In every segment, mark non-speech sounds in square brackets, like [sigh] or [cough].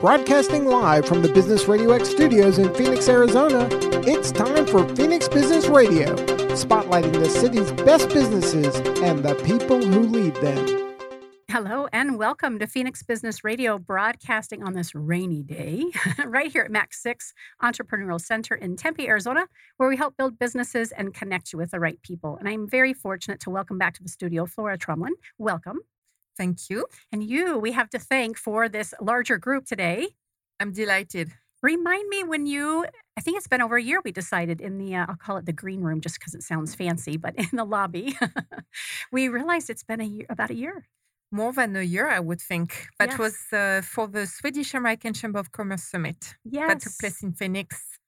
Broadcasting live from the Business Radio X studios in Phoenix, Arizona, it's time for Phoenix Business Radio, spotlighting the city's best businesses and the people who lead them. Hello and welcome to Phoenix Business Radio, broadcasting on this rainy day, [laughs] right here at Max 6 Entrepreneurial Center in Tempe, Arizona, where we help build businesses and connect you with the right people. And I'm very fortunate to welcome back to the studio Flora Trumlin. Welcome. Thank you. And you, we have to thank for this larger group today. I'm delighted. Remind me when you, I think it's been over a year, we decided in the, uh, I'll call it the green room just because it sounds fancy, but [laughs] in the lobby, [laughs] we realized it's been a year, about a year. More than a year, I would think. That Yes. was uh, for the Swedish American Chamber of Commerce Summit Yes. that took place in Phoenix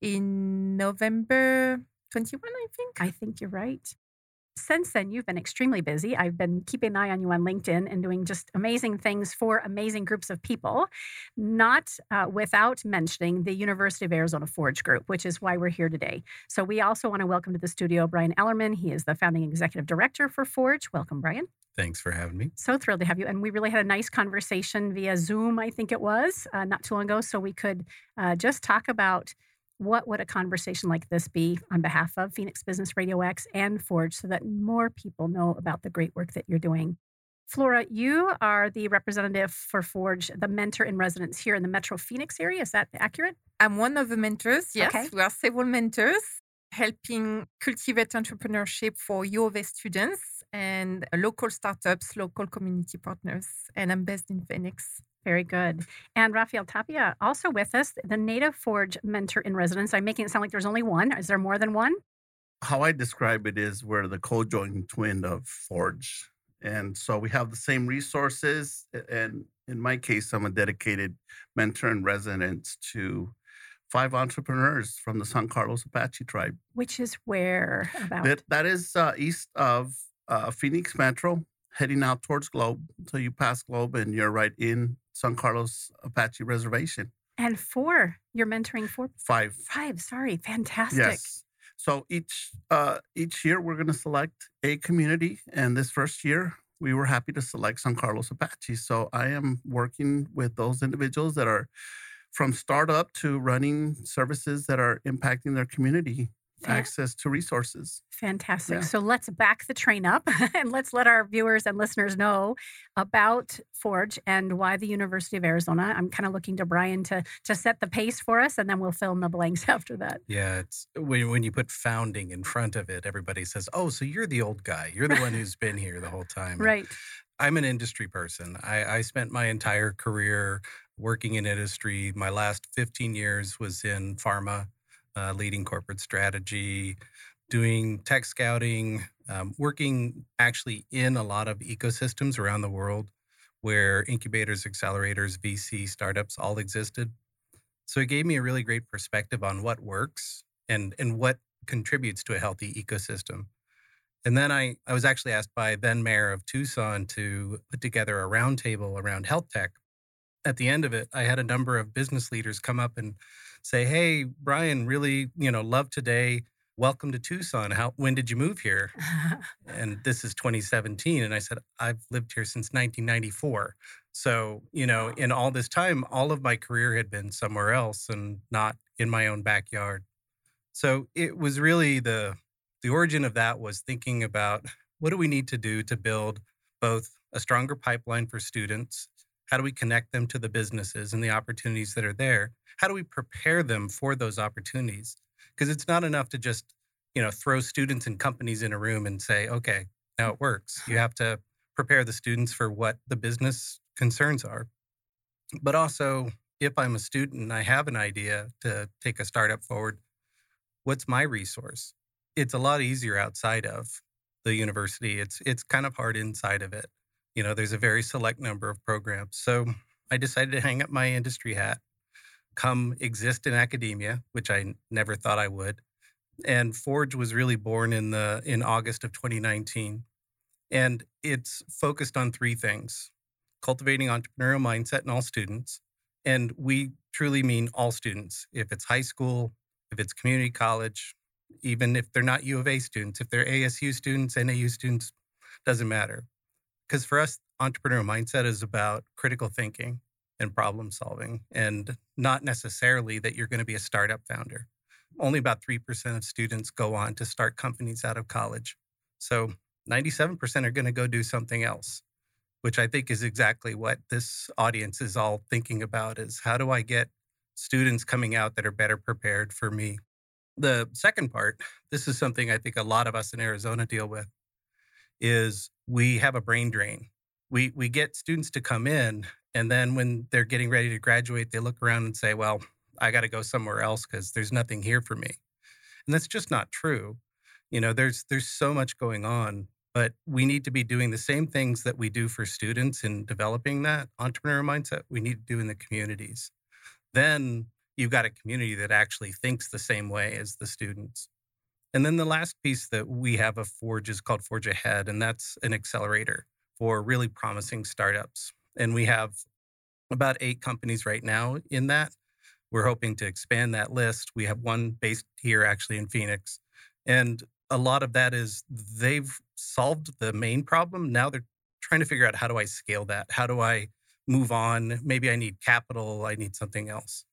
in November 21, I think. I think you're right. Since then, you've been extremely busy. I've been keeping an eye on you on LinkedIn and doing just amazing things for amazing groups of people, not uh, without mentioning the University of Arizona Forge Group, which is why we're here today. So, we also want to welcome to the studio Brian Ellerman. He is the founding executive director for Forge. Welcome, Brian. Thanks for having me. So thrilled to have you. And we really had a nice conversation via Zoom, I think it was, uh, not too long ago. So we could uh, just talk about what would a conversation like this be on behalf of Phoenix Business Radio X and Forge so that more people know about the great work that you're doing. Flora, you are the representative for Forge, the mentor in residence here in the Metro Phoenix area. Is that accurate? I'm one of the mentors. Yes, Okay. we are several mentors helping cultivate entrepreneurship for U of A students and local startups, local community partners. And I'm based in Phoenix. Very good. And Rafael Tapia, also with us, the Native Forge mentor in residence. I'm making it sound like there's only one. Is there more than one? how I describe it is we're the co-joint twin of Forge. And so we have the same resources. And in my case, I'm a dedicated mentor in residence to five entrepreneurs from the San Carlos Apache tribe. Which is where about? That, that is uh, east of uh, Phoenix Metro, heading out towards Globe. So you pass Globe and you're right in San Carlos Apache Reservation. and four. You're mentoring four, Five. five. Sorry, fantastic. Yes. So each uh, each year we're going to select a community, and this first year we were happy to select San Carlos Apache. So I am working with those individuals that are from startup to running services that are impacting their community, Fan- access to resources. Fantastic. Yeah. So let's back the train up [laughs] and let's let our viewers and listeners know about Forge and why the University of Arizona. I'm kind of looking to Brian to to set the pace for us, and then we'll fill in the blanks [laughs] after that. Yeah, it's when when you put founding in front of it, everybody says, "Oh, so you're the old guy. You're the one who's been here the whole [laughs] time." And Right. I'm an industry person. I, I spent my entire career working in industry. My last 15 years was in pharma, uh, leading corporate strategy, doing tech scouting, um, working actually in a lot of ecosystems around the world where incubators, accelerators, VC, startups all existed. So it gave me a really great perspective on what works and, and what contributes to a healthy ecosystem. And then I, I was actually asked by then mayor of Tucson to put together a roundtable around health tech. At the end of it, I had a number of business leaders come up and say, "Hey, Brian, really, you know, love today. Welcome to Tucson. How when did you move here?" [laughs] And this is 2017, and I said, "I've lived here since 1994." So, you know, in all this time, all of my career had been somewhere else and not in my own backyard. So it was really the the origin of that was thinking about what do we need to do to build both a stronger pipeline for students how do we connect them to the businesses and the opportunities that are there? How do we prepare them for those opportunities? Because it's not enough to just you know throw students and companies in a room and say okay now it works. You uh-huh. have to prepare the students for what the business concerns are. But also if i'm a student and i have an idea to take a startup forward what's my resource? It's a lot easier outside of the university. It's it's kind of hard inside of it. You know, there's a very select number of programs. So I decided to hang up my industry hat, come exist in academia, which I never thought I would. And Forge was really born in the in August of 2019. And it's focused on three things: cultivating entrepreneurial mindset in all students. And we truly mean all students. If it's high school, if it's community college, even if they're not U of A students, if they're ASU students, NAU students, doesn't matter. Because for us, entrepreneurial mindset is about critical thinking and problem solving, and not necessarily that you're going to be a startup founder. Only about 3% of students go on to start companies out of college. So 97% are going to go do something else, which I think is exactly what this audience is all thinking about is how do I get students coming out that are better prepared for me? The second part, this is something I think a lot of us in Arizona deal with, is we have a brain drain. We we get students to come in and then when they're getting ready to graduate, they look around and say, "Well, I got to go somewhere else because there's nothing here for me." And that's just not true. You know, there's there's so much going on, but we need to be doing the same things that we do for students in developing that entrepreneur mindset. We need to do in the communities. Then you've got a community that actually thinks the same way as the students. And then the last piece that we have of Forge is called Forge Ahead, and that's an accelerator for really promising startups. And we have about eight companies right now in that. We're hoping to expand that list. We have one based here actually in Phoenix. And a lot of that is they've solved the main problem. Now they're trying to figure out how do I scale that? How do I move on? Maybe I need capital, I need something else.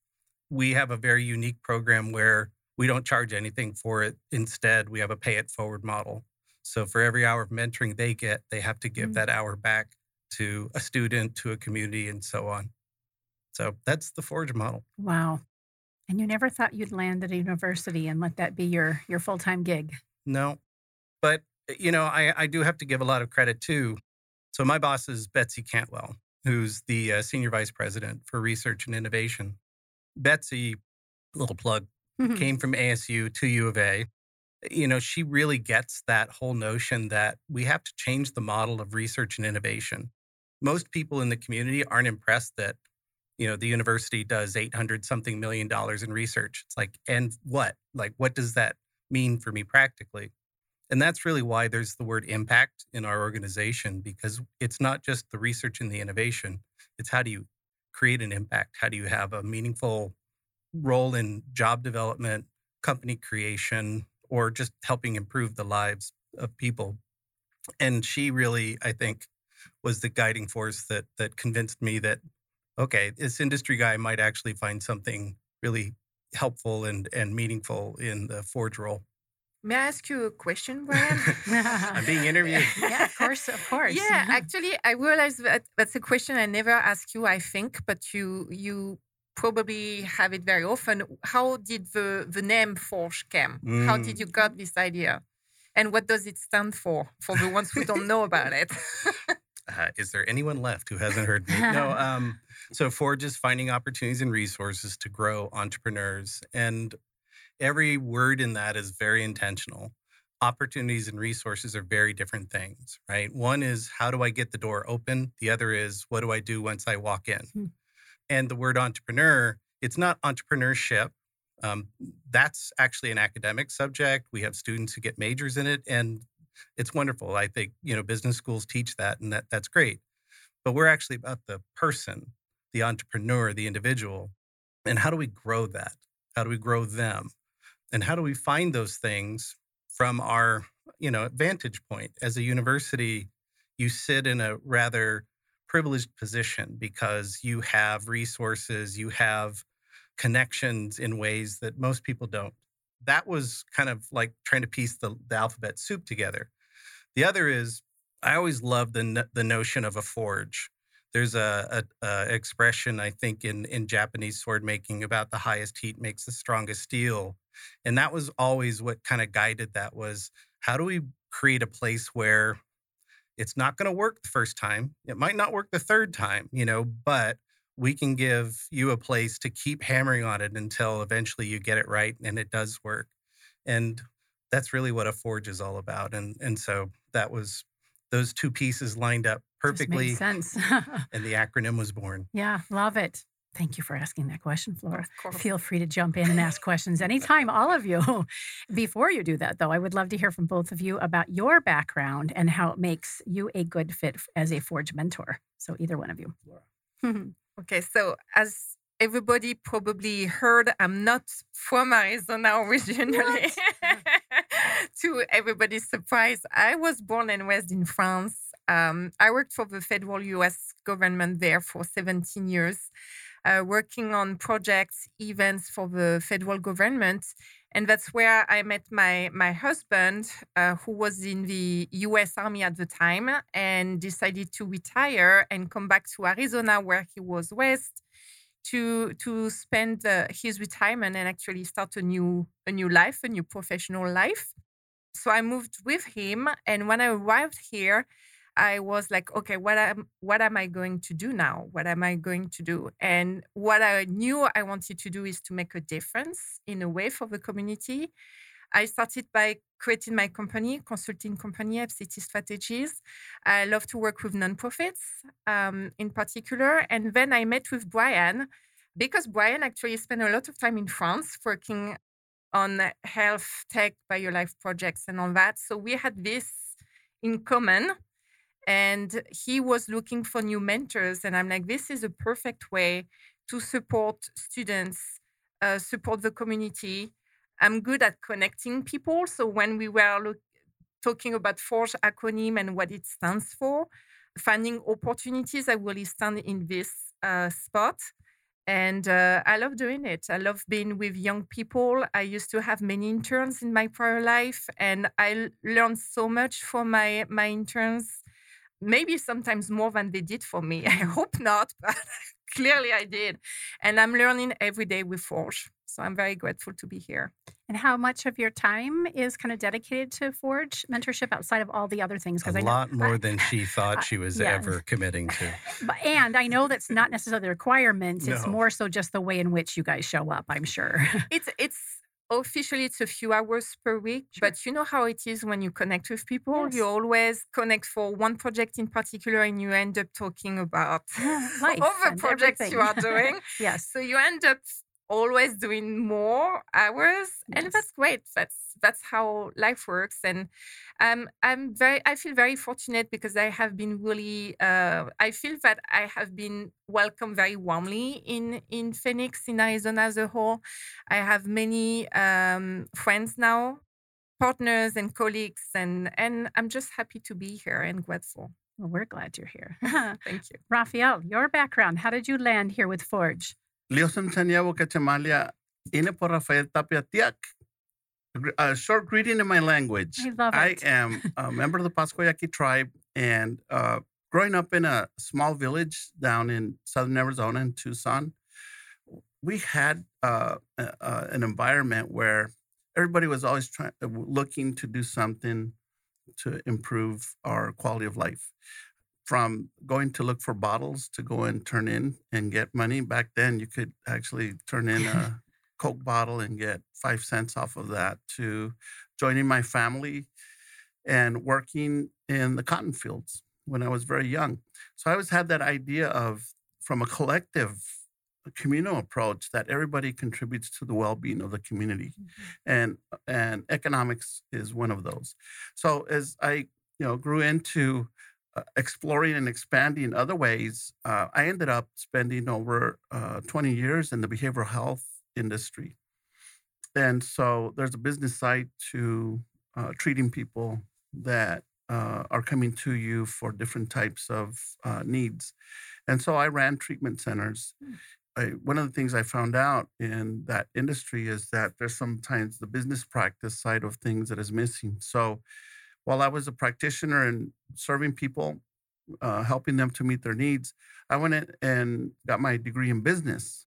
We have a very unique program where we don't charge anything for it. Instead, we have a pay it forward model. So for every hour of mentoring they get, they have to give mm-hmm. that hour back to a student, to a community, and so on. So that's the Forge model. Wow. And you never thought you'd land at a university and let that be your your full time gig? No, but eh, you know, I, I do have to give a lot of credit too. So my boss is Betsy Cantwell, who's the uh, senior vice president for research and innovation. Betsy, little plug, mm-hmm. came from ASU to U of A. You know, she really gets that whole notion that we have to change the model of research and innovation. Most people in the community aren't impressed that, you know, the university does 800 something million dollars in research. It's like, and what? Like, what does that mean for me practically? And that's really why there's the word impact in our organization, because it's not just the research and the innovation, it's how do you create an impact? How do you have a meaningful role in job development, company creation, or just helping improve the lives of people. And she really, I think, was the guiding force that that convinced me that okay, this industry guy might actually find something really helpful and and meaningful in the Forge role. May I ask you a question, Brian? [laughs] I'm being interviewed. [laughs] yeah, of course, of course. Yeah, mm-hmm. actually, I realized that that's a question I never ask you. I think, but you you probably have it very often. How did the, the name Forge come? Mm. How did mm. you got this idea? And what does it stand for, for the ones who don't know about it? [laughs] uh, is there anyone left who hasn't heard me? No. [laughs] Um, so Forge is finding opportunities and resources to grow entrepreneurs. And every word in that is very intentional. Opportunities and resources are very different things, right? One is how do I get the door open? The other is what do I do once I walk in? And the word entrepreneur, it's not entrepreneurship. Um, that's actually an academic subject. We have students who get majors in it, and it's wonderful. I think you know business schools teach that, and that that's great. But we're actually about the person, the entrepreneur, the individual, and how do we grow that? How do we grow them? And how do we find those things from our you know vantage point as a university? You sit in a rather privileged position because you have resources, you have connections in ways that most people don't. That was kind of like trying to piece the, the alphabet soup together. The other is I always love the the notion of a forge. There's a, a, a, expression I think in in Japanese sword making about the highest heat makes the strongest steel, and that was always what kind of guided that was how do we create a place where it's not going to work the first time. It might not work the third time, you know, but we can give you a place to keep hammering on it until eventually you get it right and it does work. And that's really what a forge is all about. And and so that was those two pieces lined up perfectly. sense. [laughs] and the acronym was born. Yeah, love it. Thank you for asking that question, Flora. Feel free to jump in and ask [laughs] questions anytime, all of you. [laughs] Before you do that, though, I would love to hear from both of you about your background and how it makes you a good fit as a Forge mentor. So, either one of you. [laughs] okay, so as everybody probably heard, I'm not from Arizona originally. to everybody's surprise, I was born and raised in France. Um, I worked for the federal US government there for 17 years, uh, working on projects, events for the federal government. And that's where I met my, my husband, uh, who was in the US Army at the time and decided to retire and come back to Arizona, where he was west to to spend uh, his retirement and actually start a new a new life, a new professional life. So I moved with him, and when I arrived here, I was like, okay, what am what am I going to do now? What am I going to do? And what I knew I wanted to do is to make a difference in a way for the community. I started by creating my company, consulting company, FCT Strategies. I love to work with nonprofits um, in particular. And then I met with Brian because Brian actually spent a lot of time in France working on health, tech, biolife projects and all that. So we had this in common. And he was looking for new mentors. And I'm like, this is a perfect way to support students, uh, support the community, I'm good at connecting people. So when we were look, talking about Forge acronym and what it stands for, finding opportunities, I really stand in this uh, spot. And uh, I love doing it. I love being with young people. I used to have many interns in my prior life, and I learned so much from my my interns. Maybe sometimes more than they did for me. [laughs] I hope not, but [laughs] clearly I did. And I'm learning every day with Forge. So I'm very grateful to be here. And how much of your time is kind of dedicated to Forge mentorship outside of all the other things? A I lot more I, than she [laughs] thought she was yeah. ever committing to. and I know that's not necessarily the requirement. No. It's more so just the way in which you guys show up. I'm sure. it's it's officially it's a few hours per week sure. but you know how it is when you connect with people yes. you always connect for one project in particular and you end up talking about [laughs] all the projects everything. you are doing [laughs] yes so you end up always doing more hours yes. and that's great. That's that's how life works and um, i'm very i feel very fortunate because i have been really uh, i feel that i have been welcomed very warmly in in phoenix in arizona as a whole. I have many um, friends now partners and colleagues and and i'm just happy to be here and grateful. Well we're glad you're here. [laughs] Thank [laughs] you. Raphael your background how did you land here with forge Leo Samsaniabo Kachamalia, Ine por Rafael Tapia Tiak. A short greeting in my language. I love it. I am a [laughs] member of the Pascua Yaqui tribe and uh, growing up in a small village down in southern Arizona in Tucson, we had uh, uh, an environment where everybody was always trying, looking to do something to improve our quality of life from going to look for bottles to go and turn in and get money. Back then, you could actually turn in [laughs] a Coke bottle and get five cents off of that, to joining my family and working in the cotton fields when I was very young. So I always had that idea of, from a collective, communal approach that everybody contributes to the well-being of the community, mm-hmm. and and economics is one of those. So as I you know grew into exploring and expanding in other ways, uh, I ended up spending over uh, 20 years in the behavioral health industry. And so there's a business side to uh, treating people that uh, are coming to you for different types of needs. And so I ran treatment centers. Hmm. I, one of the things I found out in that industry is that there's sometimes the business practice side of things that is missing. So while I was a practitioner and serving people, uh, helping them to meet their needs, I went in and got my degree in business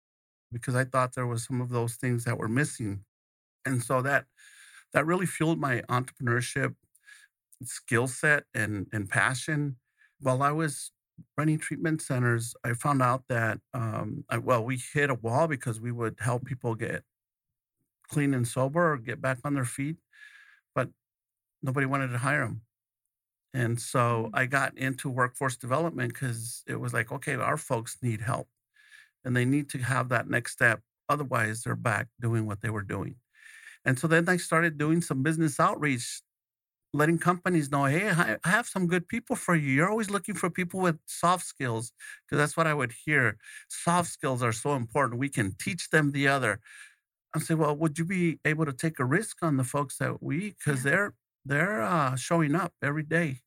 because I thought there was some of those things that were missing, and so that that really fueled my entrepreneurship skill set and and passion. While I was running treatment centers, I found out that um, I, well, we hit a wall because we would help people get clean and sober or get back on their feet, nobody wanted to hire them. And so mm-hmm. I got into workforce development because it was like, okay, our folks need help and they need to have that next step. Otherwise, they're back doing what they were doing. And so then I started doing some business outreach, letting companies know, hey, I have some good people for you. You're always looking for people with soft skills, because that's what I would hear. Soft skills are so important. We can teach them the other. I say, well, would you be able to take a risk on the folks that we, because yeah. they're they're uh, showing up every day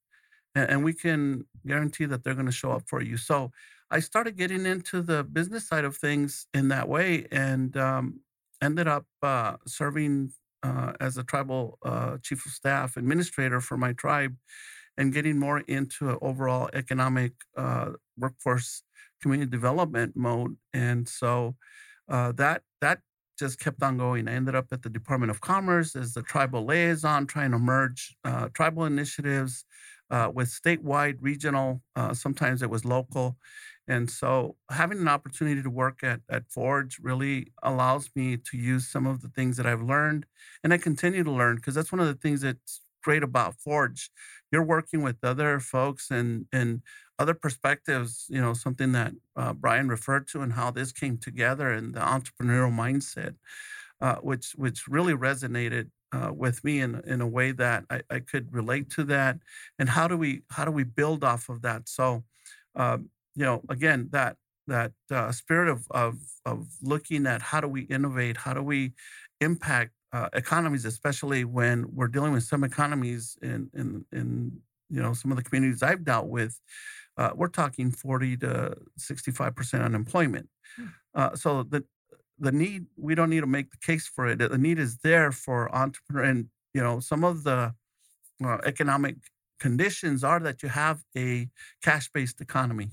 and, and we can guarantee that they're going to show up for you. So I started getting into the business side of things in that way, and um, ended up uh, serving uh, as a tribal uh, chief of staff administrator for my tribe, and getting more into overall economic uh, workforce community development mode. And so uh, that that just kept on going. I ended up at the Department of Commerce as the tribal liaison, trying to merge uh, tribal initiatives uh, with statewide, regional, uh, sometimes it was local. And so having an opportunity to work at, at Forge really allows me to use some of the things that I've learned and I continue to learn because that's one of the things that's great about Forge. You're working with other folks and and other perspectives, you know, something that uh, Brian referred to and how this came together and the entrepreneurial mindset, uh, which which really resonated uh, with me in in a way that I, I could relate to that. And how do we how do we build off of that? So, um, you know, again, that that uh, spirit of, of of looking at how do we innovate, how do we impact uh, economies, especially when we're dealing with some economies in in in you know some of the communities I've dealt with, uh, we're talking 40 to 65 percent unemployment. Hmm. Uh, so the the need we don't need to make the case for it. The need is there for entrepreneur, and you know some of the uh, economic conditions are that you have a cash based economy.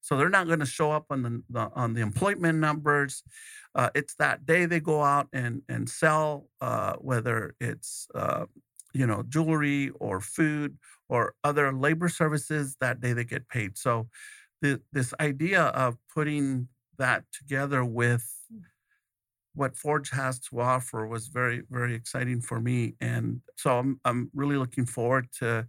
So they're not going to show up on the, the, on the employment numbers. Uh, it's that day they go out and and sell, uh, whether it's uh, you know jewelry or food or other labor services. That day they get paid. So the, this idea of putting that together with what Forge has to offer was very, very exciting for me, and so I'm I'm really looking forward to,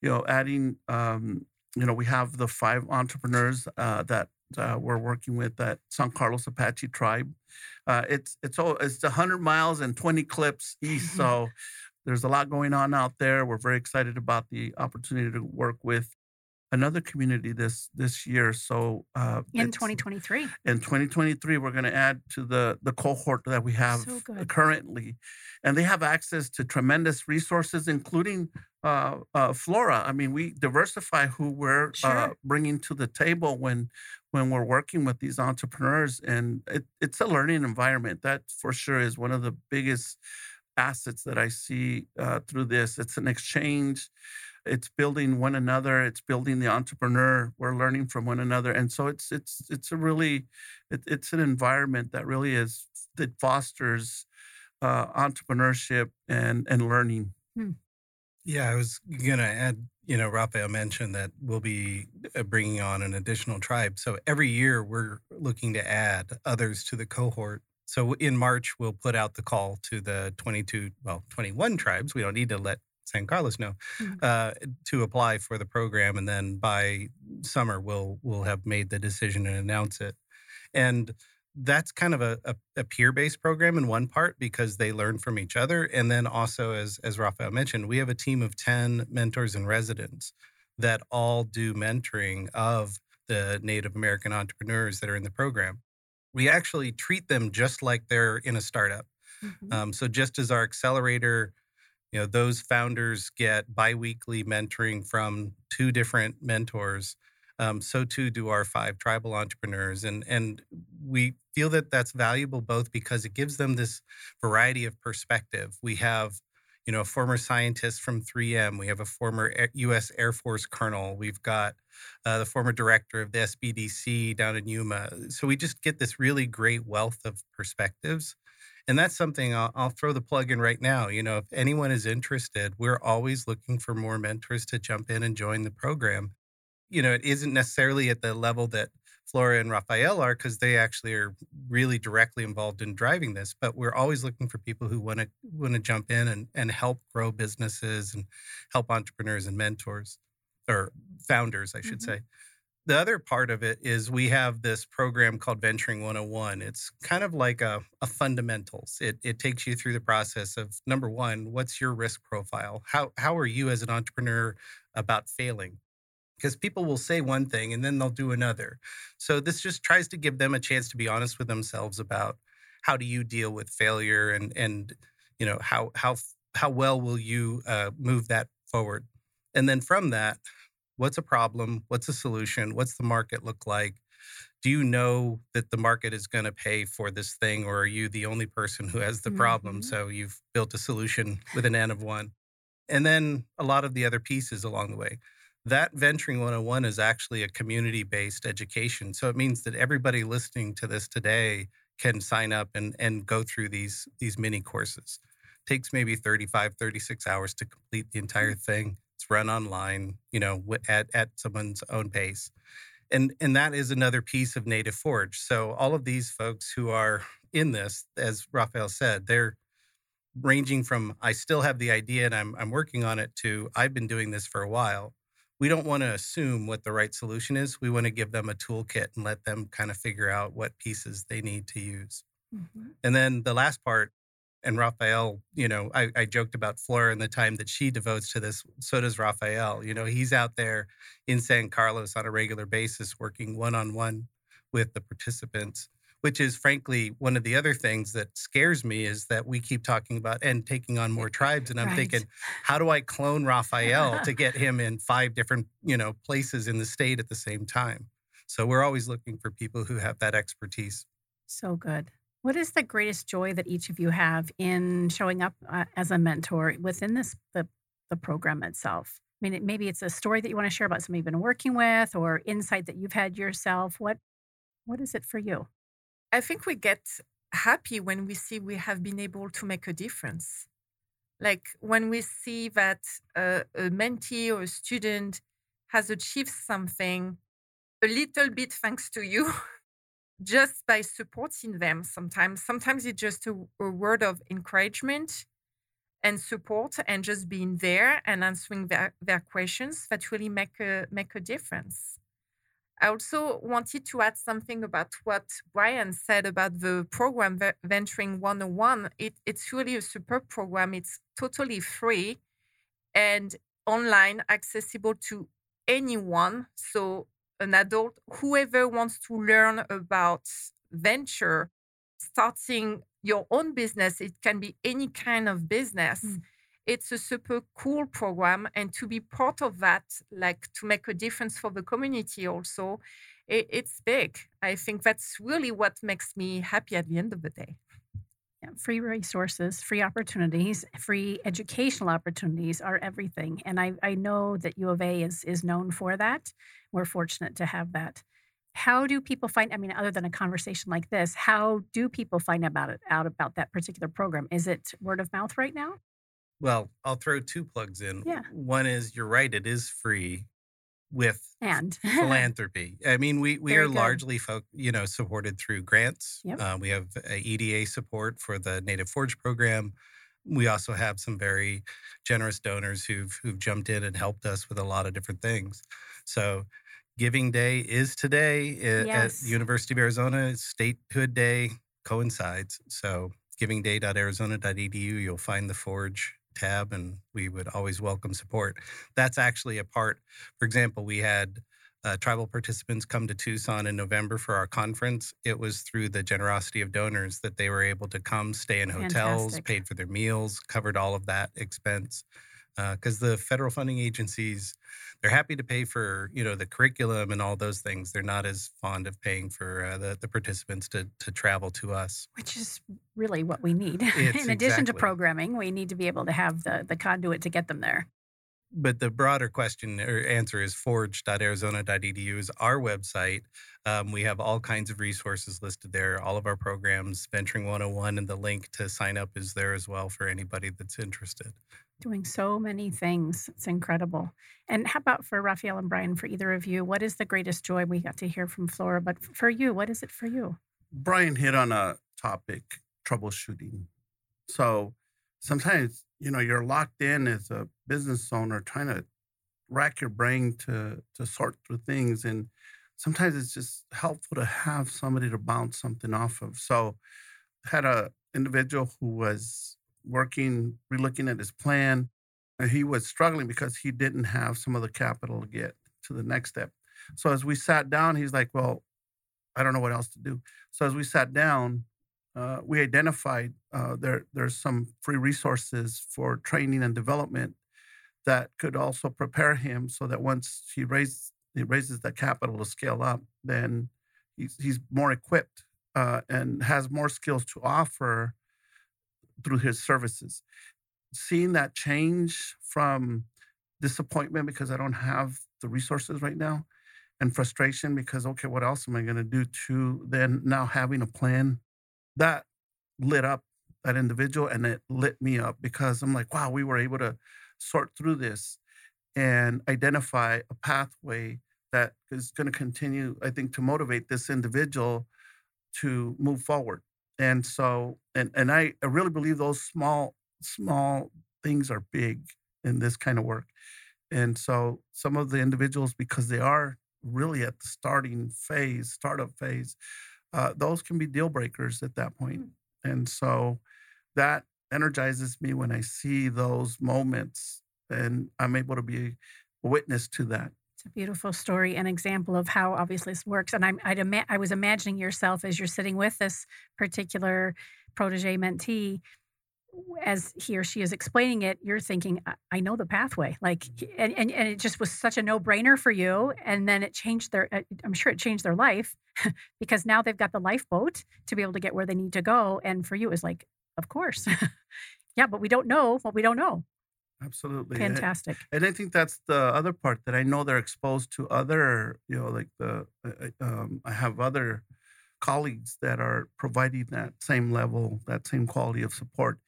you know, adding um, you know, we have the five entrepreneurs uh, that uh, we're working with at San Carlos Apache Tribe. Uh, it's it's all it's 100 miles and 20 clips east, [laughs] so there's a lot going on out there. We're very excited about the opportunity to work with another community this this year. So uh, in 2023, in 2023, we're going to add to the the cohort that we have so currently, and they have access to tremendous resources, including uh, uh, flora. I mean, we diversify who we're uh, sure. bringing to the table when when we're working with these entrepreneurs, and it, it's a learning environment. That for sure is one of the biggest assets that I see uh, through this. It's an exchange. It's building one another. It's building the entrepreneur. We're learning from one another. And so it's it's it's a really it, it's an environment that really is that fosters uh, entrepreneurship and and learning. Hmm. yeah i was gonna add you know rafael mentioned that we'll be uh, bringing on an additional tribe. So every year we're looking to add others to the cohort so in March, we'll put out the call to the 22, well, 21 tribes. We don't need to let San Carlos know mm-hmm. uh, to apply for the program, and then by summer we'll we'll have made the decision and announce it. And that's kind of a, a, a peer-based program in one part because they learn from each other, and then also as as Rafael mentioned, we have a team of ten mentors and residents that all do mentoring of the Native American entrepreneurs that are in the program. We actually treat them just like they're in a startup. Mm-hmm. Um, so just as our accelerator you know those founders get biweekly mentoring from two different mentors um, so too do our five tribal entrepreneurs and and we feel that that's valuable both because it gives them this variety of perspective we have you know a former scientist from 3m we have a former u.s air force colonel we've got uh, the former director of the sbdc down in yuma so we just get this really great wealth of perspectives and that's something I'll, I'll, throw the plug in right now. You know, if anyone is interested, we're always looking for more mentors to jump in and join the program. You know, it isn't necessarily at the level that Flora and Rafael are because they actually are really directly involved in driving this. But we're always looking for people who want to want to jump in and, and help grow businesses and help entrepreneurs and mentors or founders, I should mm-hmm. say the other part of it is we have this program called Venturing 101. It's kind of like a, a, fundamentals. It, it takes you through the process of number one, what's your risk profile? How, how are you as an entrepreneur about failing? Because people will say one thing and then they'll do another. So this just tries to give them a chance to be honest with themselves about how do you deal with failure and and you know how how how well will you uh, move that forward. And then from that, what's a problem? What's a solution? What's the market look like? Do you know that the market is going to pay for this thing, or are you the only person who has the problem? Mhm. So you've built a solution with an N of one. And then a lot of the other pieces along the way. That Venturing 101 is actually a community based education. So it means that everybody listening to this today can sign up and, and go through these, these mini courses. takes maybe 35, 36 hours to complete the entire mm. thing. It's run online, you know, at, at someone's own pace. And, and that is another piece of Native Forge. So all of these folks who are in this, as Raphael said, they're ranging from I still have the idea and I'm I'm working on it to I've been doing this for a while. We don't want to assume what the right solution is. We want to give them a toolkit and let them kind of figure out what pieces they need to use. Mhm. And then the last part, and Raphael, you know, I, I joked about Flora and the time that she devotes to this. So does Raphael. You know, he's out there in San Carlos on a regular basis working one on one with the participants, which is frankly one of the other things that scares me is that we keep talking about and taking on more tribes. And I'm Right. thinking, how do I clone Raphael to get him in five different, you know, places in the state at the same time? So we're always looking for people who have that expertise. So good. What is the greatest joy that each of you have in showing up uh, as a mentor within this the, the program itself? I mean, it, maybe it's a story that you want to share about somebody you've been working with, or insight that you've had yourself. What what is it for you? I think we get happy when we see we have been able to make a difference. Like when we see that uh, a mentee or a student has achieved something a little bit thanks to you, [laughs] just by supporting them sometimes. Sometimes it's just a, a word of encouragement and support and just being there and answering their, their questions that really make a make a difference. I also wanted to add something about what Brian said about the program Venturing 101. It, it's really a superb program. It's totally free and online, accessible to anyone. So, an adult, whoever wants to learn about venture, starting your own business, it can be any kind of business. Mm. It's a super cool program, and to be part of that, like to make a difference for the community, also, it, it's big. I think that's really what makes me happy at the end of the day. Free resources, free opportunities, free educational opportunities are everything. And I, I know that U of A is is known for that. We're fortunate to have that. How do people find? I mean, other than a conversation like this, how do people find about it out about that particular program? Is it word of mouth right now? Well, I'll throw two plugs in. Yeah. One is you're right, it is free with And [laughs] philanthropy. I mean, we we Very are good. largely folk, you know, supported through grants. Yep. Uh, we have EDA support for the Native Forge program. We also have some very generous donors who've who've jumped in and helped us with a lot of different things. So, Giving Day is today i- Yes. at University of Arizona. Statehood Day coincides. So, givingday.arizona.edu, you'll find the Forge tab, and we would always welcome support. That's actually a part. For example, we had uh, tribal participants come to Tucson in November for our conference. It was through the generosity of donors that they were able to come, stay in hotels, Fantastic. paid for their meals, covered all of that expense. Because the federal funding agencies, they're happy to pay for you know the curriculum and all those things. They're not as fond of paying for uh, the the participants to to travel to us. which is really what we need. [laughs] In addition to programming, we need to be able to have the the conduit to get them there. but the broader question or answer is forge.arizona.edu is our website. Um, we have all kinds of resources listed there, all of our programs, Venturing 101, and the link to sign up is there as well for anybody that's interested. Doing so many things. It's incredible. And how about for Raphael and Brian, for either of you, what is the greatest joy? We got to hear from Flora, but for you, what is it for you? Brian hit on a topic troubleshooting. So sometimes, you know, you're locked in as a business owner trying to rack your brain to to sort through things and sometimes it's just helpful to have somebody to bounce something off of. So had a individual who was working relooking at his plan and he was struggling because he didn't have some of the capital to get to the next step. So as we sat down, he's like, "Well, I don't know what else to do." So as we sat down, uh, we identified uh, there there's some free resources for training and development that could also prepare him so that once he raises he raises the capital to scale up, then he's he's more equipped uh, and has more skills to offer through his services. Seeing that change from disappointment because I don't have the resources right now, and frustration because okay, what else am I going to do? To then now having a plan that lit up that individual and it lit me up because I'm like, wow, we were able to sort through this and identify a pathway that is going to continue, I think, to motivate this individual to move forward. And so, and and I, I really believe those small, small things are big in this kind of work. And so some of the individuals, because they are really at the starting phase, startup phase, uh, those can be deal breakers at that point. Mm. And so that energizes me when I see those moments and I'm able to be a witness to that. It's a beautiful story and example of how obviously this works. And I'm, I'd ima- I was imagining yourself as you're sitting with this particular protege mentee as he or she is explaining it, you're thinking, I, know the pathway. Like, and, and, and it just was such a no brainer for you. And then it changed their, uh, I'm sure it changed their life [laughs] because now they've got the lifeboat to be able to get where they need to go. And for you, it was like, of course. [laughs] yeah, but we don't know what we don't know. Absolutely. Fantastic. And, and, I think that's the other part that I know they're exposed to other, you know, like the, um, I have other colleagues that are providing that same level, that same quality of support.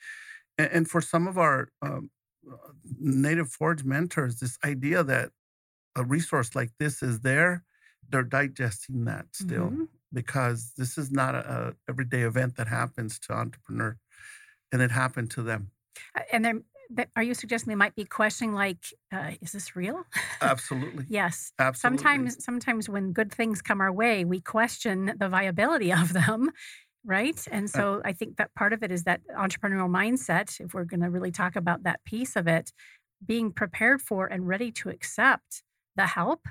And, and for some of our um, native forge mentors, this idea that a resource like this is there, they're digesting that still mm-hmm. because this is not a, a everyday event that happens to entrepreneur, and it happened to them. And then are you suggesting they might be questioning like uh, is this real? [laughs] Absolutely. Yes. Absolutely. Sometimes sometimes when good things come our way we question the viability [laughs] of them right? And uh so i think that part of it is that entrepreneurial mindset if we're going to really talk about that piece of it being prepared for and ready to accept the help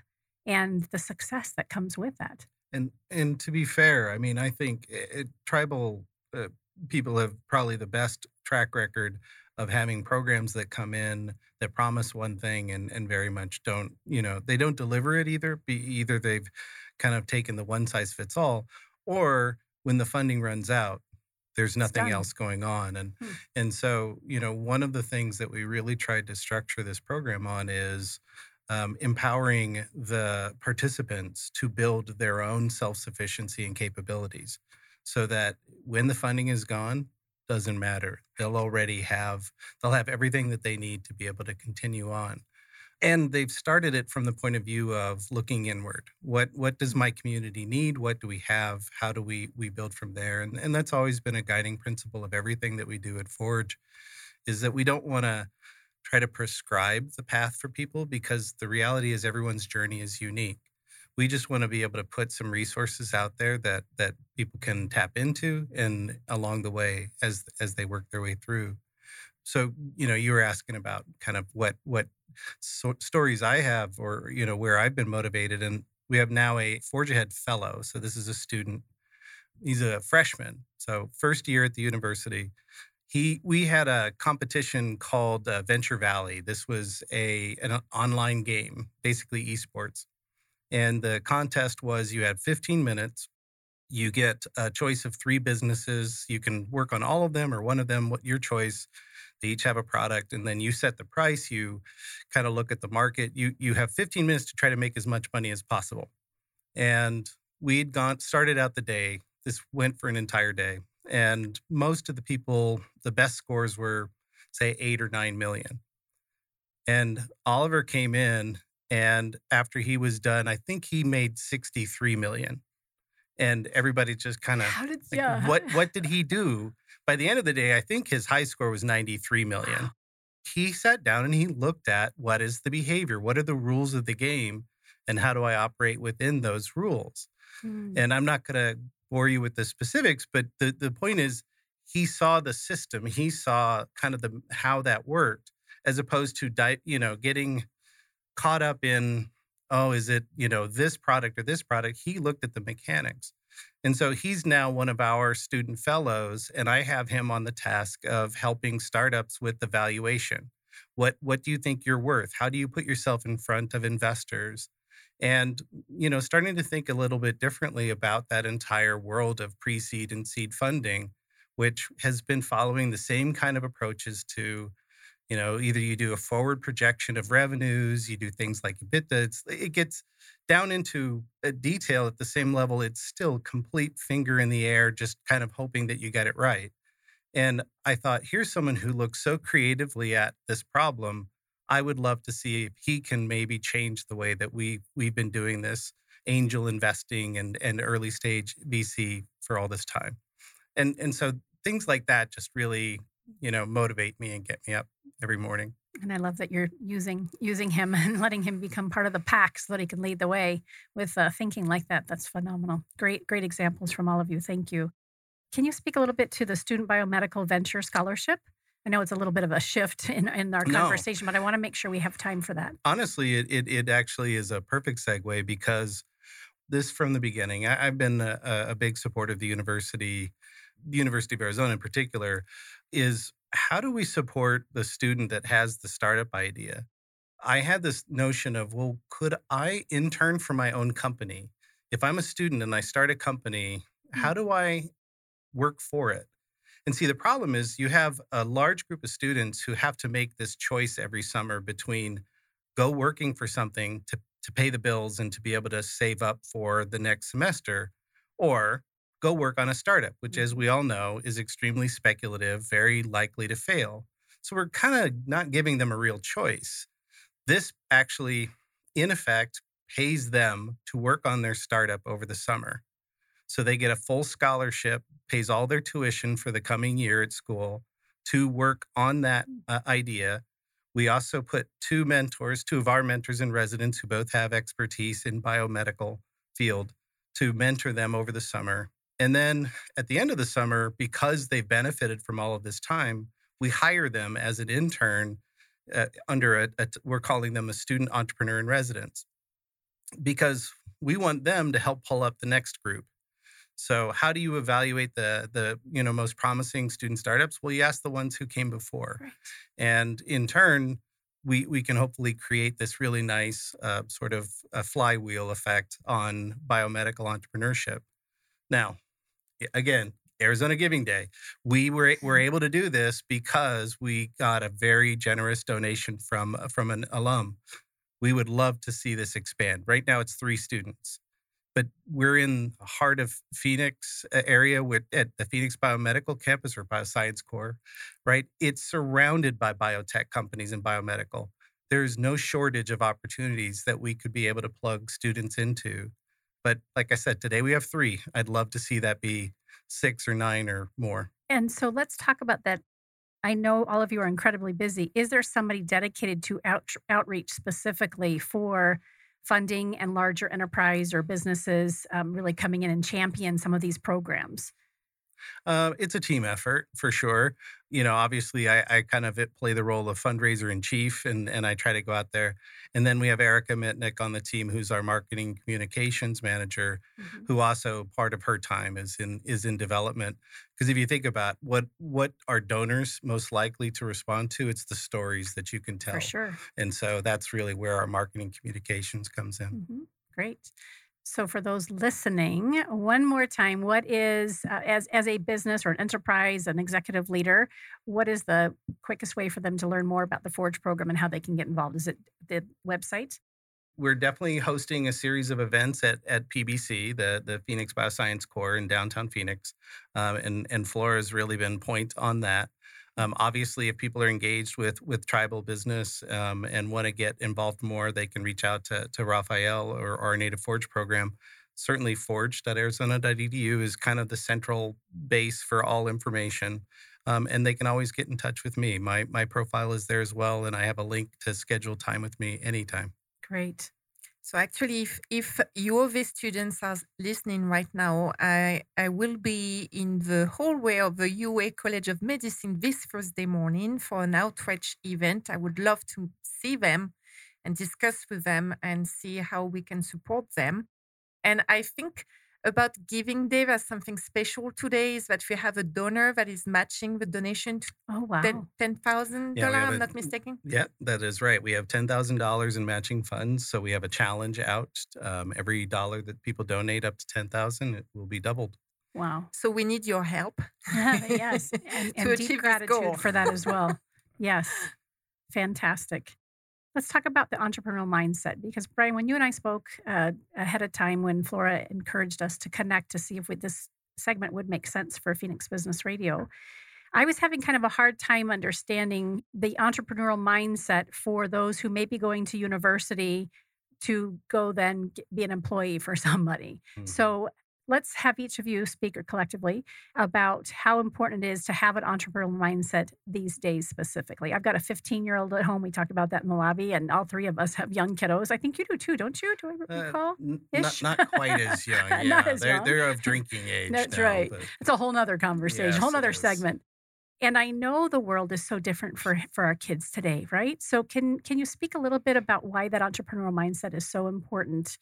and the success that comes with that. And and to be fair i mean i think it, tribal uh, people have probably the best track record of having programs that come in that promise one thing and and very much don't you know they don't deliver it either be either they've kind of taken the one size fits all or when the funding runs out there's nothing else going on and hmm. and so you know one of the things that we really tried to structure this program on is um, empowering the participants to build their own self-sufficiency and capabilities so that when the funding is gone doesn't matter. They'll already have they'll have everything that they need to be able to continue on. And they've started it from the point of view of looking inward. What what does my community need? What do we have? How do we we build from there? And and that's always been a guiding principle of everything that we do at Forge is that we don't want to try to prescribe the path for people because the reality is everyone's journey is unique we just want to be able to put some resources out there that that people can tap into and along the way as as they work their way through. So you know you were asking about kind of what what so stories i have or you know where i've been motivated and we have now a forge ahead fellow so this is a student. He's a freshman so first year at the university. He we had a competition called uh, venture valley. This was a an online game basically esports and the contest was you had 15 minutes. You get a choice of three businesses. You can work on all of them or one of them, what your choice. They each have a product, and then you set the price. You kind of look at the market. You you have 15 minutes to try to make as much money as possible. And we'd gone started out the day. This went for an entire day, and most of the people, the best scores were say eight or nine million. And Oliver came in and after he was done, I think he made 63 million. And everybody just kind of like, yeah. what what did [laughs] he do? By the end of the day, I think his high score was 93 million. Wow. He sat down and he looked at what is the behavior? What are the rules of the game? And how do I operate within those rules? Hmm. And I'm not going to bore you with the specifics, but the, the point is he saw the system. He saw kind of the how that worked as opposed to di- you know getting caught up in oh is it you know this product or this product he looked at the mechanics and so he's now one of our student fellows and i have him on the task of helping startups with the valuation What what do you think you're worth? How do you put yourself in front of investors? And you know, starting to think a little bit differently about that entire world of pre-seed and seed funding, which has been following the same kind of approaches to you know, either you do a forward projection of revenues, you do things like EBITDA. It's, it gets down into detail at the same level. It's still complete finger in the air, just kind of hoping that you get it right. And I thought, here's someone who looks so creatively at this problem. I would love to see if he can maybe change the way that we we've been doing this angel investing and and early stage VC for all this time. And and so things like that just really you know motivate me and get me up every morning. And I love that you're using using him [laughs] and letting him become part of the pack so that he can lead the way with uh, thinking like that. That's phenomenal. Great, great examples from all of you. Thank you. Can you speak a little bit to the Student Biomedical Venture Scholarship? I know it's a little bit of a shift in, in our No. conversation, but I want to make sure we have time for that. Honestly, it, it it actually is a perfect segue because this from the beginning. I, I've been a, a big supporter of the university, the University of Arizona in particular, is how do we support the student that has the startup idea? I had this notion of, well, could I intern for my own company? If I'm a student and I start a company, how mm. do I work for it? And see, the problem is you have a large group of students who have to make this choice every summer between go working for something to, to pay the bills and to be able to save up for the next semester, or go work on a startup, which, as we all know, is extremely speculative, very likely to fail. So we're kind of not giving them a real choice. This actually, in effect, pays them to work on their startup over the summer. So they get a full scholarship, pays all their tuition for the coming year at school to work on that uh, idea. We also put two mentors, two of our mentors in residence who both have expertise in biomedical field to mentor them over the summer. And then at the end of the summer, because they've benefited from all of this time, we hire them as an intern uh, under a, a, we're calling them a student entrepreneur in residence because we want them to help pull up the next group. So how do you evaluate the the you know most promising student startups? Well, you ask the ones who came before, Right. and in turn, we we can hopefully create this really nice uh, sort of a flywheel effect on biomedical entrepreneurship. Now, again, Arizona Giving Day, we were were [laughs] able to do this because we got a very generous donation from uh, from an alum. We would love to see this expand. Right now, it's three students but we're in the heart of Phoenix uh, area with at the Phoenix Biomedical Campus or Bioscience Core, right? It's surrounded by biotech companies and biomedical. There's no shortage of opportunities that we could be able to plug students into. But like I said, today we have three. I'd love to see that be six or nine or more. And so let's talk about that. I know all of you are incredibly busy. Is there somebody dedicated to out, outreach specifically for funding and larger enterprise or businesses um, really coming in and champion some of these programs? Uh, it's a team effort for sure. You know, obviously, I, I kind of play the role of fundraiser in chief, and and I try to go out there. And then we have Erica Mitnick on the team, who's our marketing communications manager, Mhm. who also part of her time is in is in development. Because if you think about what what are donors most likely to respond to, it's the stories that you can tell. For sure. And so that's really where our marketing communications comes in. hmm Great. So, for those listening, one more time, what is, uh, as, as a business or an enterprise, an executive leader, what is the quickest way for them to learn more about the Forge program and how they can get involved? Is it the website? we're definitely hosting a series of events at, at PBC, the, the Phoenix Bioscience Core in downtown Phoenix. Um, and, and Flora has really been point on that. Um, obviously, if people are engaged with, with tribal business um, and want to get involved more, they can reach out to, to Raphael or, our Native Forge program. Certainly, forge.arizona.edu is kind of the central base for all information. Um, and they can always get in touch with me. My, my profile is there as well, and I have a link to schedule time with me anytime. Great. So actually, if, if your V students are listening right now, I, I will be in the hallway of the UA College of Medicine this Thursday morning for an outreach event. I would love to see them and discuss with them and see how we can support them. And I think about Giving Day. That's something special today is that we have a donor that is matching the donation to Oh, wow. $10,000, Yeah, I'm a- not mistaken. Yeah, that is right. We have $10,000 in matching funds. So we have a challenge out. Um, every dollar that people donate up to 10000 it will be doubled. Wow. So we need your help. [laughs] yes. And, [laughs] to and achieve deep goal. gratitude for that as well. [laughs] yes. Fantastic. Let's talk about the entrepreneurial mindset because, Brian, when you and I spoke uh, ahead of time, when Flora encouraged us to connect to see if we, this segment would make sense for Phoenix Business Radio, I was having kind of a hard time understanding the entrepreneurial mindset for those who may be going to university to go then be an employee for [laughs] somebody. Mhm. So let's have each of you speak or collectively about how important it is to have an entrepreneurial mindset these days specifically. I've got a 15 year old at home. We talked about that in the lobby, and all three of us have young kiddos. I think you do too, don't you? Do I Uh, recall? n- not, not quite as [laughs] young. Yeah, Not as they're, young. they're of drinking [laughs] age. That's now, right. but- It's a whole nother conversation, Yes, whole it nother segment. And I know the world is so different for for our kids today, right? So can can you speak a little bit about why that entrepreneurial mindset is so important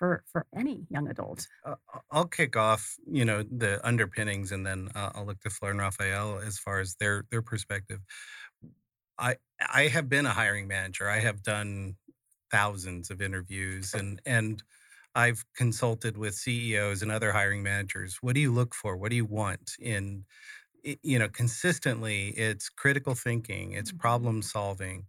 for for any young adult? Uh, I'll kick off, you know, the underpinnings, and then uh, I'll look to Fleur and Raphael as far as their their perspective. I I have been a hiring manager. I have done thousands of interviews, and and I've consulted with CEOs and other hiring managers. What do you look for? What do you want in you know consistently it's critical thinking it's Mhm. problem solving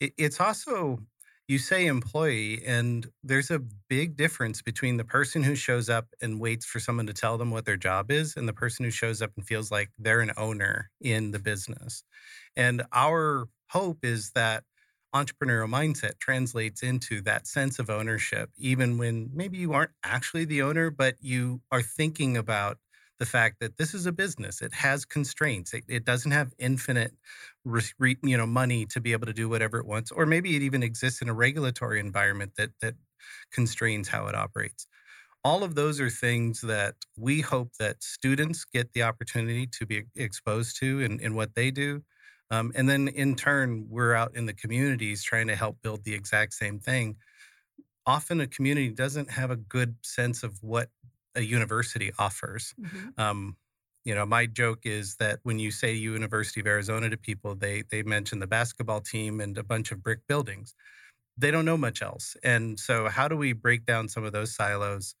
it, it's also you say employee and there's a big difference between the person who shows up and waits for someone to tell them what their job is and the person who shows up and feels like they're an owner in the business. And our hope is that entrepreneurial mindset translates into that sense of ownership even when maybe you aren't actually the owner but you are thinking about the fact that this is a business. It has constraints. It, it doesn't have infinite re, you know money to be able to do whatever it wants or maybe it even exists in a regulatory environment that that constrains how it operates all of those are things that we hope that students get the opportunity to be exposed to in, in what they do um, and then in turn we're out in the communities trying to help build the exact same thing often a community doesn't have a good sense of what a university offers Mhm. um, you know, my joke is that when you say University of Arizona to people, they they mention the basketball team and a bunch of brick buildings. They don't know much else. And so how do we break down some of those silos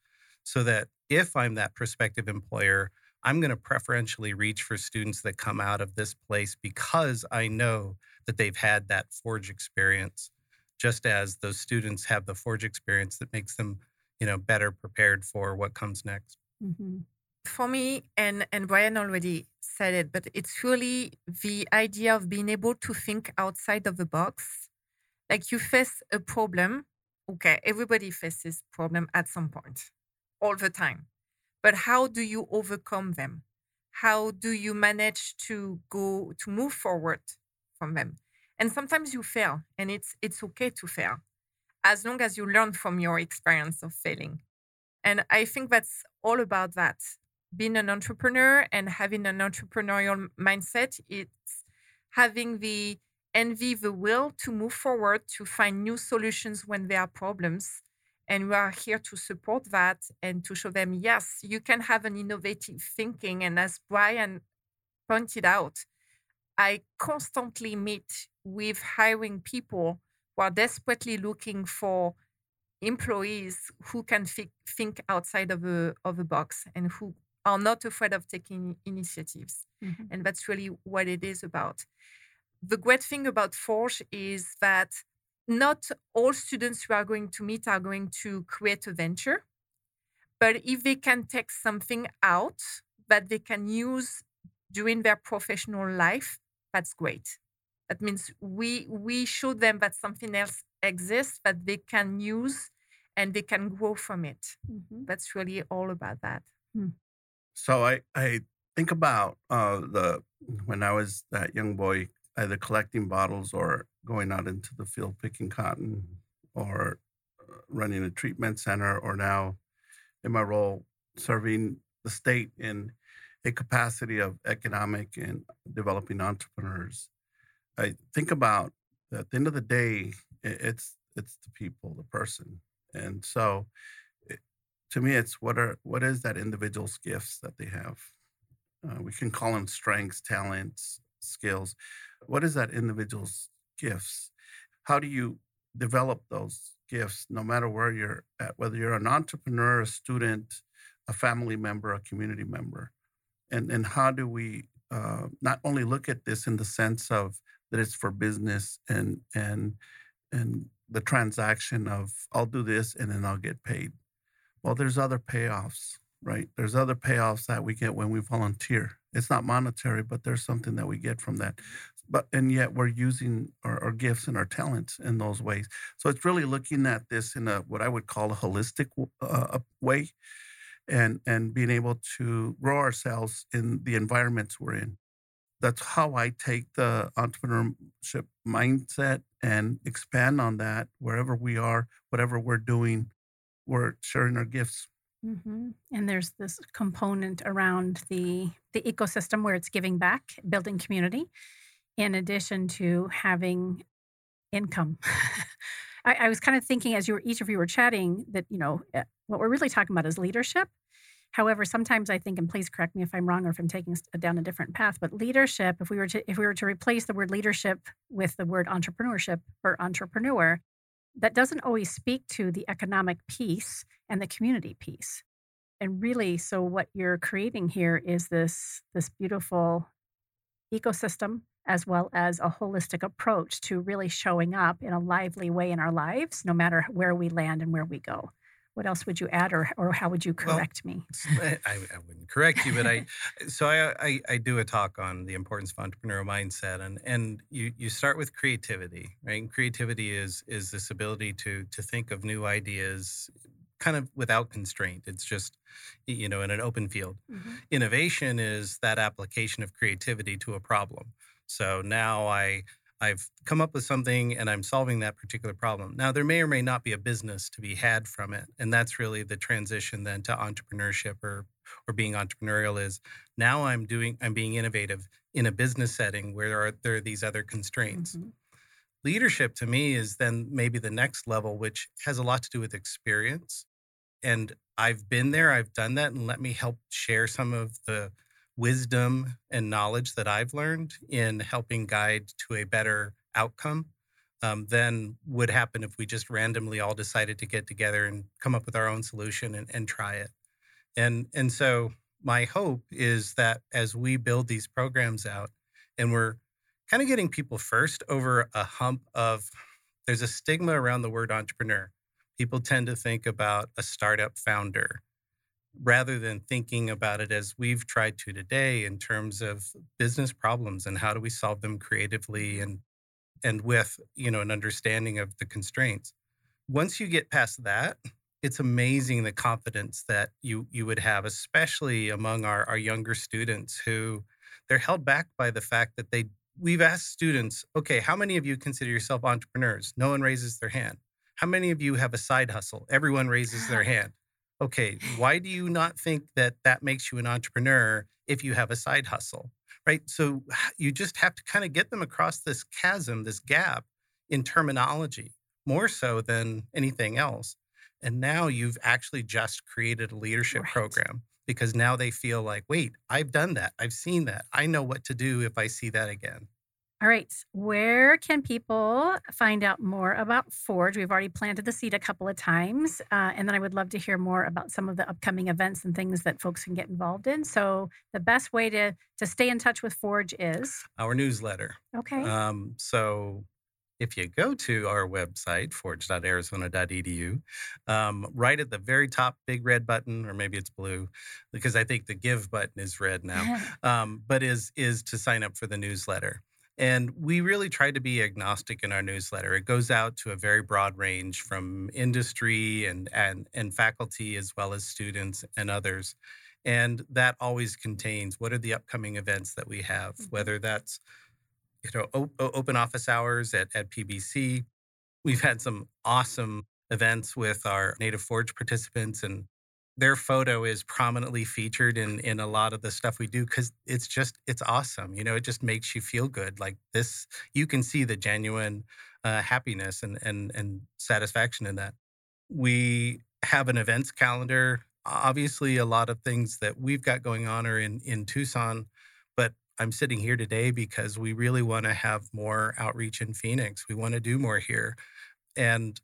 so that if I'm that prospective employer, I'm going to preferentially reach for students that come out of this place because I know that they've had that Forge experience, just as those students have the Forge experience that makes them, you know, better prepared for what comes next. Mhm. For me, and, and Brian already said it, but it's really the idea of being able to think outside of the box. Like you face a problem. Okay, everybody faces problem at some point, all the time. But how do you overcome them? How do you manage to go to move forward from them? And sometimes you fail, and it's it's okay to fail, as long as you learn from your experience of failing. And I think that's all about that being an entrepreneur and having an entrepreneurial mindset it's having the envy the will to move forward to find new solutions when there are problems. And we are here to support that and to show them yes you can have an innovative thinking. And as brian pointed out i constantly meet with hiring people who are desperately looking for employees who can thi- think outside of a, of a box and who are not afraid of taking initiatives. Mhm. And that's really what it is about. The great thing about Forge is that not all students who are going to meet are going to create a venture. But if they can take something out that they can use during their professional life, that's great. That means we we show them that something else exists that they can use and they can grow from it. Mhm. That's really all about that. So I I think about uh, the when I was that young boy, either collecting bottles or going out into the field picking cotton, or uh, running a treatment center, or now in my role serving the state in a capacity of economic and developing entrepreneurs. I think about at the end of the day, it's it's the people, the person, and so to me, it's what are what is that individual's gifts that they have. Uh, we can call them strengths, talents, skills. What is that individual's gifts? How do you develop those gifts, no matter where you're at, whether you're an entrepreneur, a student, a family member, a community member, and and how do we uh, not only look at this in the sense of that it's for business and and and the transaction of I'll do this and then I'll get paid. Well, there's other payoffs, right? There's other payoffs that we get when we volunteer. It's not monetary, but there's something that we get from that. But and yet we're using our, our gifts and our talents in those ways. So it's really looking at this in a what I would call a holistic uh, way, and and being able to grow ourselves in the environments we're in that's how I take the entrepreneurship mindset and expand on that wherever we are, whatever we're doing, we're sharing our gifts. Mm-hmm. And there's this component around the the ecosystem where it's giving back, building community, in addition to having income. [laughs] I, I was kind of thinking as you were each of you were chatting that you know eh, what we're really talking about is leadership However, sometimes I think, and please correct me if I'm wrong or if I'm taking down a different path, but leadership, if we were to if we were to replace the word leadership with the word entrepreneurship or entrepreneur, that doesn't always speak to the economic piece and the community piece. And really, so what you're creating here is this this beautiful ecosystem as well as a holistic approach to really showing up in a lively way in our lives, no matter where we land and where we go what else would you add or, or how would you correct well, me I, I, wouldn't correct you but i [laughs] so I, I, I do a talk on the importance of entrepreneurial mindset and and you you start with creativity right? And creativity is is this ability to to think of new ideas kind of without constraint. It's just you know in an open field. Mm-hmm. innovation is that application of creativity to a problem. So now i I've come up with something and I'm solving that particular problem. Now, there may or may not be a business to be had from it. And that's really the transition then to entrepreneurship or or being entrepreneurial is now I'm doing I'm being innovative in a business setting where there are there are these other constraints. Mm-hmm. Leadership to me is then maybe the next level, which has a lot to do with experience. And I've been there, I've done that, and let me help share some of the wisdom and knowledge that I've learned in helping guide to a better outcome um, than would happen if we just randomly all decided to get together and come up with our own solution and, and try it. And and so my hope is that as we build these programs out, and we're kind of getting people first over a hump of there's a stigma around the word entrepreneur. People tend to think about a startup founder rather than thinking about it as we've tried to today in terms of business problems and how do we solve them creatively mm-hmm. and and with you know an understanding of the constraints. Once you get past that it's amazing the confidence that you you would have especially among our, our younger students who they're held back by the fact that they we've asked students okay how many of you consider yourself entrepreneurs? No one raises their hand. How many of you have a side hustle? Everyone raises their [laughs] hand okay, why do you not think that that makes you an entrepreneur if you have a side hustle? Right. So you just have to kind of get them across this chasm, this gap in terminology, more so than anything else. And now you've actually just created a leadership right. program because now they feel like, wait, I've done that. I've seen that. I know what to do if I see that again. All right. Where can people find out more about Forge? We've already planted the seed a couple of times. Uh, and then I would love to hear more about some of the upcoming events and things that folks can get involved in. So, the best way to, to stay in touch with Forge is our newsletter. Okay. Um, so, if you go to our website, forge.arizona.edu, um, right at the very top, big red button, or maybe it's blue, because I think the give button is red now, [laughs] um, but is is to sign up for the newsletter. And we really try to be agnostic in our newsletter. It goes out to a very broad range from industry and, and, and faculty, as well as students and others. And that always contains what are the upcoming events that we have, mm-hmm. whether that's you know o- open office hours at, at PBC. We've had some awesome events with our Native Forge participants and their photo is prominently featured in in a lot of the stuff we do because it's just it's awesome you know it just makes you feel good like this you can see the genuine uh, happiness and and and satisfaction in that we have an events calendar. Obviously, a lot of things that we've got going on are in in Tucson, but I'm sitting here today because we really want to have more outreach in Phoenix. We want to do more here, and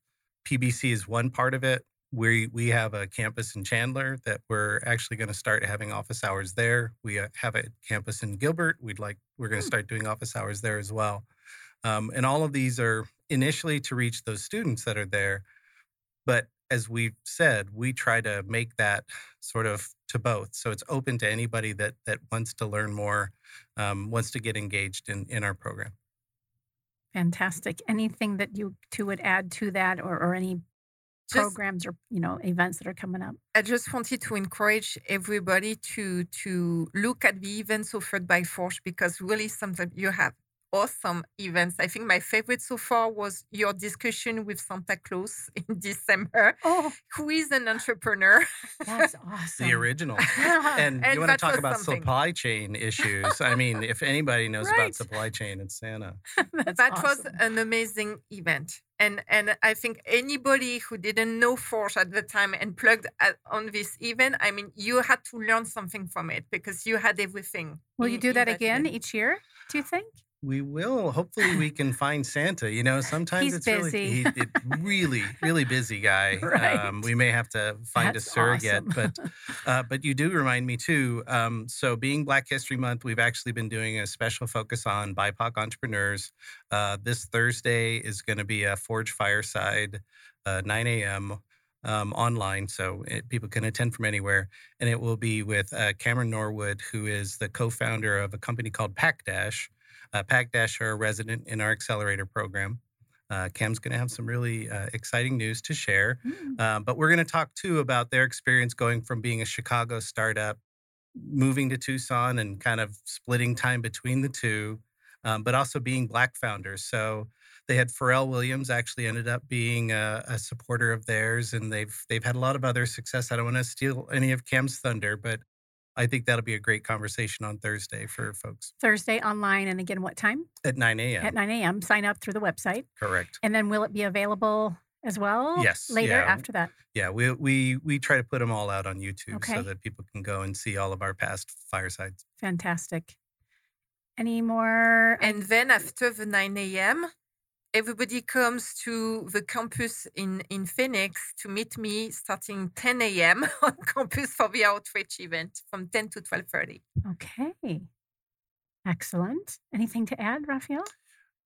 PBC is one part of it. We we have a campus in Chandler that we're actually going to start having office hours there. We uh, have a campus in Gilbert. We'd like we're going to Hmm. start doing office hours there as well. Um, and all of these are initially to reach those students that are there, but as we've said, we try to make that sort of to both. So it's open to anybody that that wants to learn more, um, wants to get engaged in in our program. Fantastic. Anything that you two would add to that or, or any Just- programs or, you know, events that are coming up? I just wanted to encourage everybody to to look at the events offered by Forge because really sometimes you have awesome events. I think my favorite so far was your discussion with Santa Claus [laughs] in December, Oh, who is an entrepreneur. that's [laughs] awesome. The original. [laughs] And, And you want to talk about something. supply chain issues? I mean, if anybody knows Right. about supply chain, it's Santa. That's that was an amazing event. And and I think anybody who didn't know Forge at the time and plugged at, on this event, I mean, you had to learn something from it because you had everything. Will you do in that again event. each year, do you think? We will. Hopefully, we can find Santa. You know, [laughs] sometimes He's it's really, he, it, really, really busy [laughs] guy. Right. Um, we may have to find That's a surrogate, awesome. but [laughs] uh, but you do remind me too. Um, so, being Black History Month, we've actually been doing a special focus on BIPOC entrepreneurs. Uh, this Thursday is going to be a Forge Fireside, uh, 9 a.m. Um, online, so it, people can attend from anywhere. And it will be with uh, Cameron Norwood, who is the co-founder of a company called Pack Dash. Uh, Pack Dash are a resident in our accelerator program. Uh, Cam's going to have some really uh, exciting news to share. Mm, Um, but we're going to talk too about their experience going from being a Chicago startup, moving to Tucson, and kind of splitting time between the two, um, but also being Black founders. So they had Pharrell Williams actually ended up being a, a supporter of theirs, and they've they've had a lot of other success. I don't want to steal any of Cam's thunder, but I think that'll be a great conversation on Thursday for folks Thursday online. And again, what time? at 9 a.m. At 9 a.m. Sign up through the website. Correct. And then will it be available as well Yes, later yeah. after that? Yeah, we we we try to put them all out on YouTube Okay. so that people can go and see all of our past firesides. Fantastic. Any more? And then after the 9 a.m., everybody comes to the campus in, in Phoenix to meet me starting 10 a.m. [laughs] on campus for the outreach event from 10 to 12.30. okay. Excellent. Anything to add, Raphael?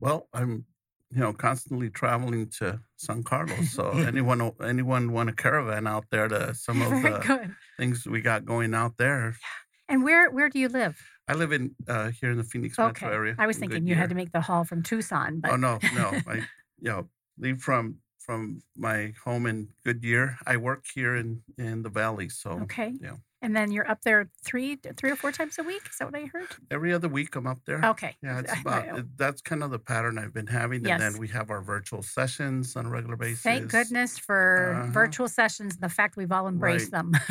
Well, I'm, you know, constantly traveling to San Carlos. So [laughs] anyone, anyone want a caravan out there to some [laughs] of Very the good. things we got going out there? Yeah. And where where do you live? I live in uh, here in the Phoenix Okay. metro area. I was in thinking you had to make the haul from Tucson, but Oh no, no. [laughs] I you know leave from from my home in Goodyear. I work here in in the valley, so okay. yeah. And then you're up there three three or four times a week. Is that what I heard? every other week I'm up there. Okay. Yeah, it's [laughs] about that's kind of the pattern I've been having, and Yes. then we have our virtual sessions on a regular basis. Thank goodness for Uh-huh. virtual sessions and the fact we've all embraced them. [laughs]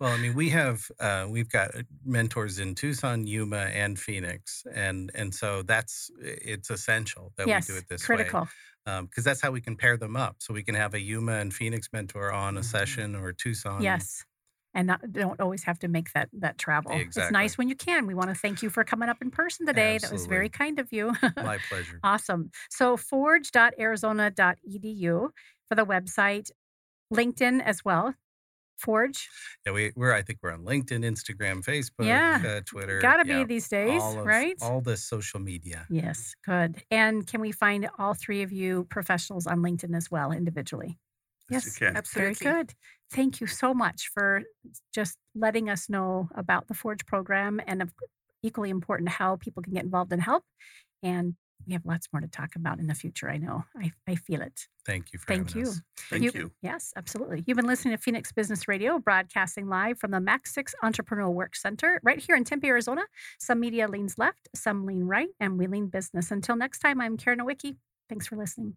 Well, I mean, we have uh, we've got uh, mentors in Tucson, Yuma, and Phoenix, and and so that's it's essential that yes, we do it this critical. way because that's how we can pair them up. So we can have a Yuma and Phoenix mentor on a Mhm. session or Tucson. Yes. And not, don't always have to make that that travel. It's nice when you can. We want to thank you for coming up in person today. That was very kind of you. my [laughs] pleasure. awesome. So forge.arizona.edu for the website, LinkedIn as well. Forge. Yeah, we, we're I think we're on LinkedIn, Instagram, Facebook, Yeah. uh, Twitter. Gotta be yeah, these days, all of- right? All the social media. Yes, good. And can we find all three of you professionals on LinkedIn as well individually? Yes, Yes. you can. Absolutely. Very good. Thank you so much for just letting us know about the Forge program and of equally important how people can get involved and help. And we have lots more to talk about in the future. I know. I, I feel it. Thank you for Thank you. us. Thank you. Yes, absolutely. You've been listening to Phoenix Business Radio, broadcasting live from the MAC6 Entrepreneurial Work Center right here in Tempe, Arizona. Some media leans left, some lean right, and we lean business. Until next time, I'm Karen Nowicki. Thanks for listening.